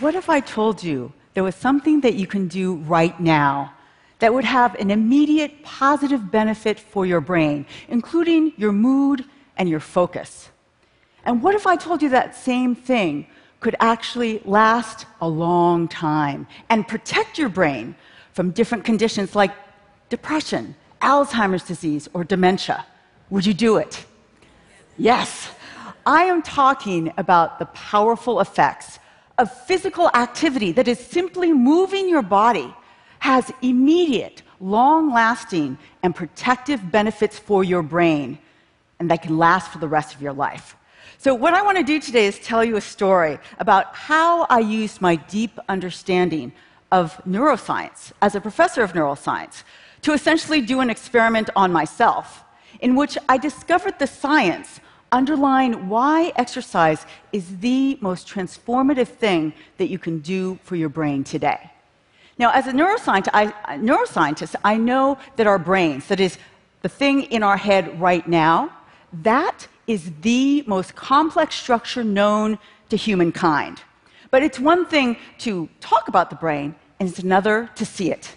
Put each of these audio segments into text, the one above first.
what if I told you there was something that you can do right now that would have an immediate positive benefit for your brain, including your mood and your focus? And what if I told you that same thing could actually last a long time and protect your brain from different conditions like depression, Alzheimer's disease, or dementia? Would you do it? Yes. I am talking about the powerful effects of physical activity that is simply moving your body has immediate, long lasting, and protective benefits for your brain, and that can last for the rest of your life. So, what I want to do today is tell you a story about how I used my deep understanding of neuroscience as a professor of neuroscience to essentially do an experiment on myself in which I discovered the science underlying why exercise is the most transformative thing that you can do for your brain today. Now, as a neuroscientist I, neuroscientist, I know that our brains, that is, the thing in our head right now, that is the most complex structure known to humankind. But it's one thing to talk about the brain, and it's another to see it.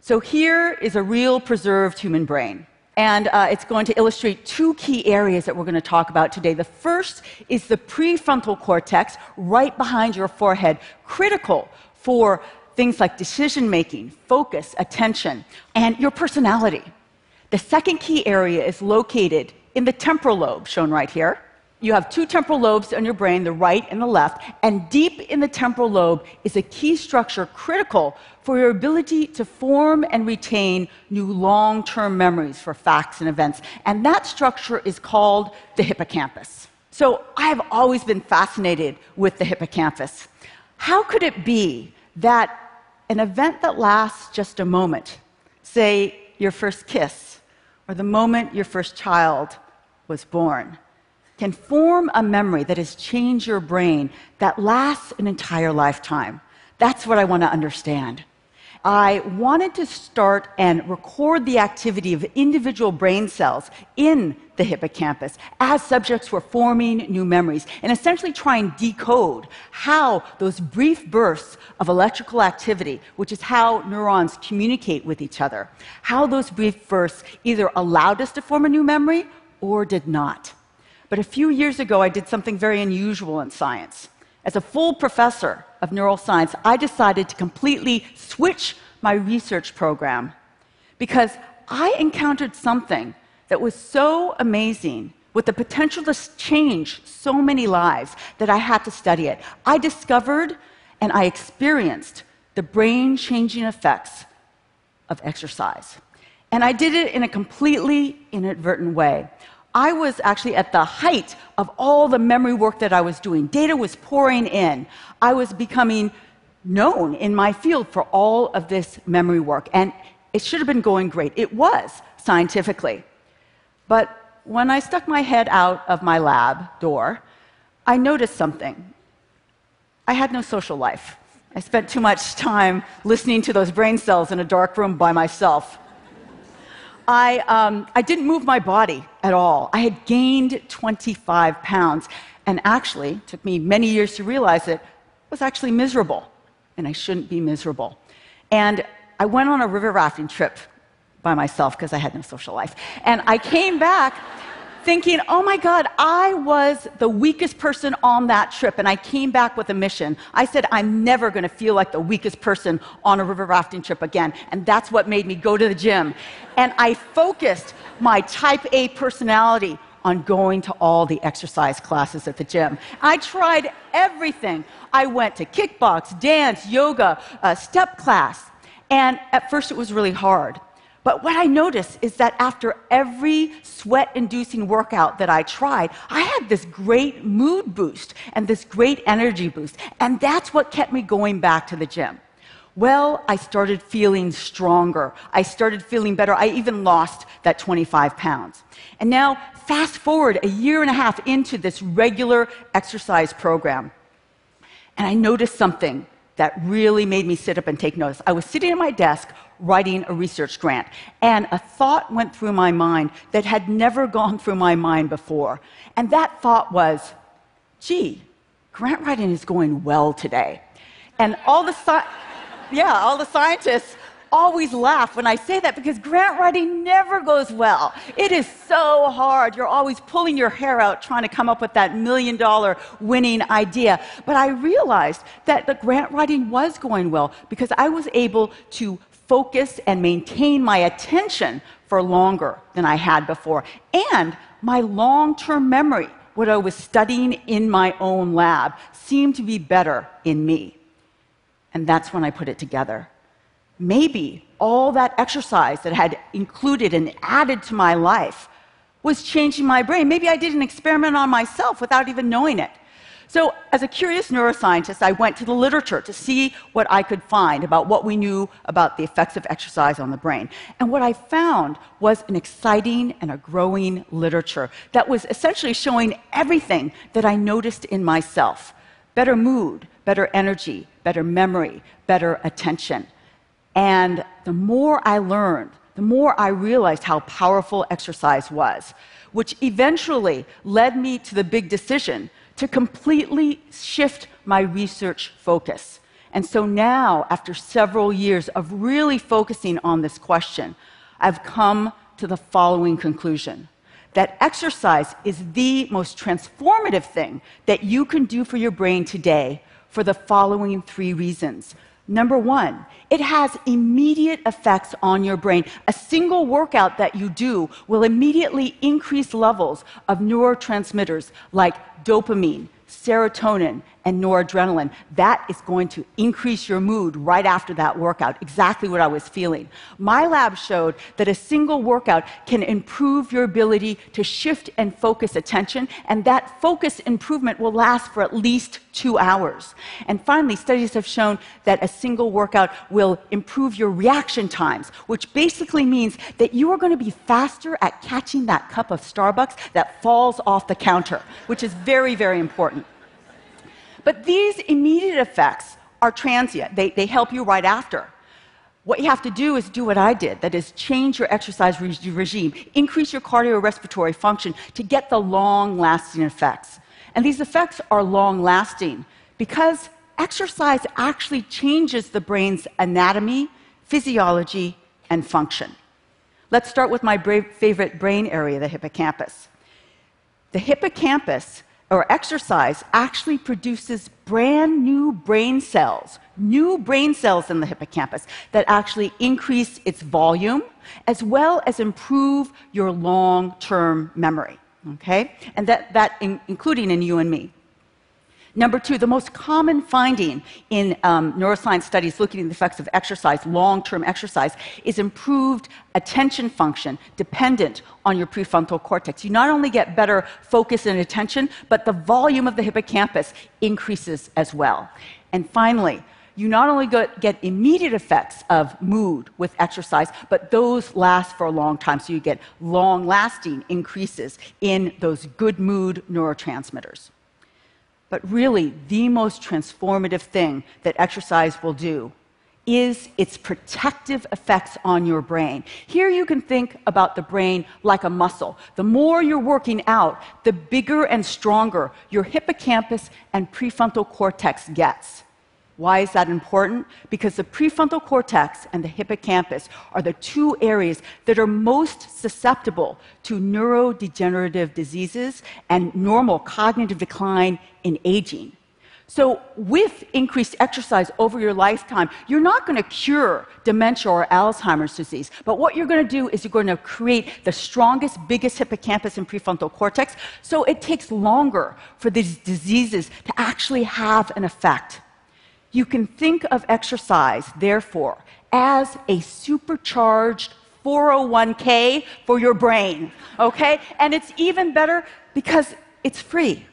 So here is a real preserved human brain. And uh, it's going to illustrate two key areas that we're going to talk about today. The first is the prefrontal cortex, right behind your forehead, critical for things like decision making, focus, attention, and your personality. The second key area is located in the temporal lobe, shown right here. You have two temporal lobes in your brain, the right and the left, and deep in the temporal lobe is a key structure critical for your ability to form and retain new long term memories for facts and events. And that structure is called the hippocampus. So I've always been fascinated with the hippocampus. How could it be that an event that lasts just a moment, say your first kiss, or the moment your first child was born, can form a memory that has changed your brain that lasts an entire lifetime. That's what I want to understand. I wanted to start and record the activity of individual brain cells in the hippocampus as subjects were forming new memories and essentially try and decode how those brief bursts of electrical activity, which is how neurons communicate with each other, how those brief bursts either allowed us to form a new memory or did not. But a few years ago, I did something very unusual in science. As a full professor of neuroscience, I decided to completely switch my research program because I encountered something that was so amazing with the potential to change so many lives that I had to study it. I discovered and I experienced the brain changing effects of exercise. And I did it in a completely inadvertent way. I was actually at the height of all the memory work that I was doing. Data was pouring in. I was becoming known in my field for all of this memory work, and it should have been going great. It was, scientifically. But when I stuck my head out of my lab door, I noticed something. I had no social life. I spent too much time listening to those brain cells in a dark room by myself. I, um, I didn't move my body at all. I had gained 25 pounds, and actually, it took me many years to realize it, was actually miserable, and I shouldn't be miserable. And I went on a river rafting trip by myself because I had no social life. And I came back thinking, oh my God, I was the weakest person on that trip, and I came back with a mission. I said, I'm never going to feel like the weakest person on a river rafting trip again. And that's what made me go to the gym. And I focused my type A personality on going to all the exercise classes at the gym. I tried everything. I went to kickbox, dance, yoga, uh, step class. And at first it was really hard. But what I noticed is that after every sweat inducing workout that I tried, I had this great mood boost and this great energy boost. And that's what kept me going back to the gym. Well, I started feeling stronger. I started feeling better. I even lost that 25 pounds. And now, fast forward a year and a half into this regular exercise program, and I noticed something that really made me sit up and take notice. I was sitting at my desk writing a research grant, and a thought went through my mind that had never gone through my mind before. And that thought was, gee, grant writing is going well today. And all the, sci- yeah, all the scientists always laugh when I say that because grant writing never goes well. It is so hard. You're always pulling your hair out trying to come up with that million dollar winning idea. But I realized that the grant writing was going well because I was able to focus and maintain my attention for longer than I had before. And my long term memory, what I was studying in my own lab, seemed to be better in me. And that's when I put it together maybe all that exercise that I had included and added to my life was changing my brain. Maybe I did an experiment on myself without even knowing it. So, as a curious neuroscientist, I went to the literature to see what I could find about what we knew about the effects of exercise on the brain. And what I found was an exciting and a growing literature that was essentially showing everything that I noticed in myself better mood, better energy, better memory, better attention. And the more I learned, the more I realized how powerful exercise was, which eventually led me to the big decision to completely shift my research focus. And so now, after several years of really focusing on this question, I've come to the following conclusion that exercise is the most transformative thing that you can do for your brain today for the following three reasons. Number one, it has immediate effects on your brain. A single workout that you do will immediately increase levels of neurotransmitters like dopamine, serotonin, and noradrenaline. That is going to increase your mood right after that workout, exactly what I was feeling. My lab showed that a single workout can improve your ability to shift and focus attention, and that focus improvement will last for at least two hours. And finally, studies have shown that a single workout will improve your reaction times, which basically means that you are going to be faster at catching that cup of Starbucks that falls off the counter, which is very, very important. But these immediate effects are transient, they, they help you right after. What you have to do is do what I did that is, change your exercise re- regime, increase your cardiorespiratory function to get the long lasting effects. And these effects are long lasting because exercise actually changes the brain's anatomy, physiology, and function. Let's start with my favorite brain area, the hippocampus. The hippocampus or exercise actually produces brand new brain cells, new brain cells in the hippocampus that actually increase its volume as well as improve your long term memory. Okay? And that, that in, including in you and me. Number two, the most common finding in um, neuroscience studies looking at the effects of exercise, long term exercise, is improved attention function dependent on your prefrontal cortex. You not only get better focus and attention, but the volume of the hippocampus increases as well. And finally, you not only get immediate effects of mood with exercise, but those last for a long time. So you get long lasting increases in those good mood neurotransmitters. But really, the most transformative thing that exercise will do is its protective effects on your brain. Here you can think about the brain like a muscle. The more you're working out, the bigger and stronger your hippocampus and prefrontal cortex gets. Why is that important? Because the prefrontal cortex and the hippocampus are the two areas that are most susceptible to neurodegenerative diseases and normal cognitive decline in aging. So, with increased exercise over your lifetime, you're not going to cure dementia or Alzheimer's disease. But what you're going to do is you're going to create the strongest, biggest hippocampus and prefrontal cortex. So, it takes longer for these diseases to actually have an effect. You can think of exercise, therefore, as a supercharged 401k for your brain, okay? And it's even better because it's free.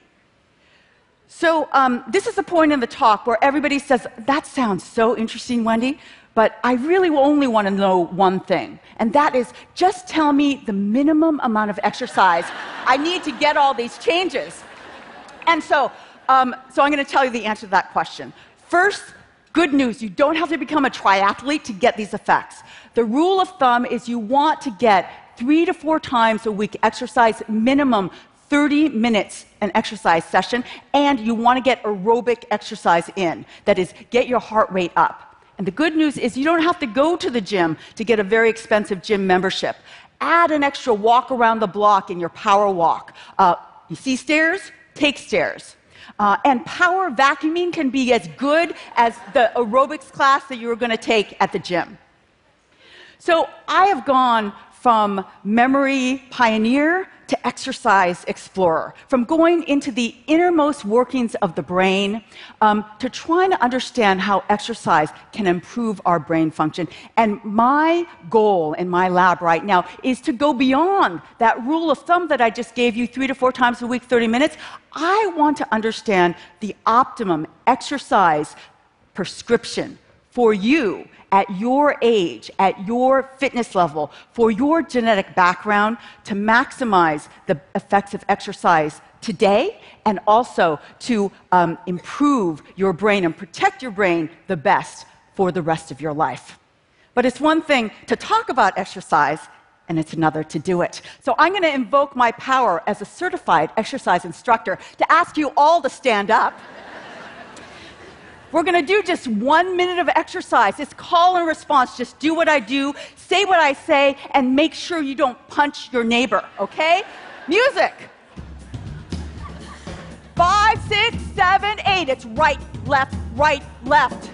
So, um, this is the point in the talk where everybody says, That sounds so interesting, Wendy, but I really only want to know one thing, and that is just tell me the minimum amount of exercise I need to get all these changes. And so, um, so I'm going to tell you the answer to that question. First, good news you don't have to become a triathlete to get these effects. The rule of thumb is you want to get three to four times a week exercise, minimum 30 minutes an exercise session, and you want to get aerobic exercise in. That is, get your heart rate up. And the good news is you don't have to go to the gym to get a very expensive gym membership. Add an extra walk around the block in your power walk. Uh, you see stairs? Take stairs. Uh, and power vacuuming can be as good as the aerobics class that you were going to take at the gym. So I have gone from memory pioneer to exercise explorer, from going into the innermost workings of the brain um, to trying to understand how exercise can improve our brain function. And my goal in my lab right now is to go beyond that rule of thumb that I just gave you three to four times a week, 30 minutes. I want to understand the optimum exercise prescription for you at your age, at your fitness level, for your genetic background to maximize the effects of exercise today and also to um, improve your brain and protect your brain the best for the rest of your life. But it's one thing to talk about exercise, and it's another to do it. So I'm going to invoke my power as a certified exercise instructor to ask you all to stand up. We're going to do just one minute of exercise. It's call and response. Just do what I do, say what I say, and make sure you don't punch your neighbor, okay? Music. Five, six, seven, eight. It's right, left, right, left.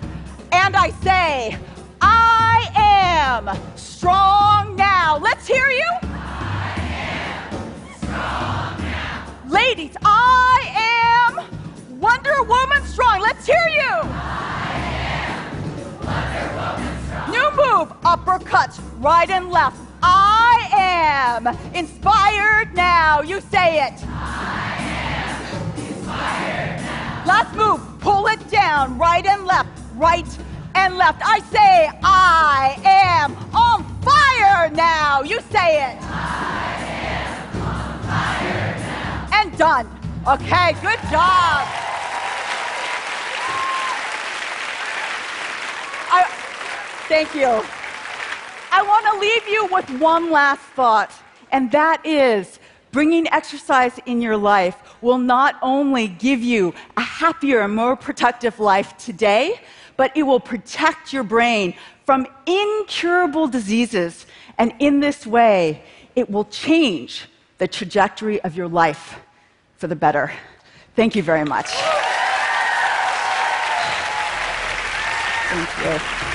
And I say, I am strong now. Let's hear you. I am strong now. Ladies, I uppercuts, right and left. I am inspired now. You say it. I am inspired now. Last move, pull it down, right and left, right and left. I say, I am on fire now. You say it. I am on fire now. And done. Okay, good job. I, thank you. I want to leave you with one last thought, and that is bringing exercise in your life will not only give you a happier and more productive life today, but it will protect your brain from incurable diseases. And in this way, it will change the trajectory of your life for the better. Thank you very much. Thank you.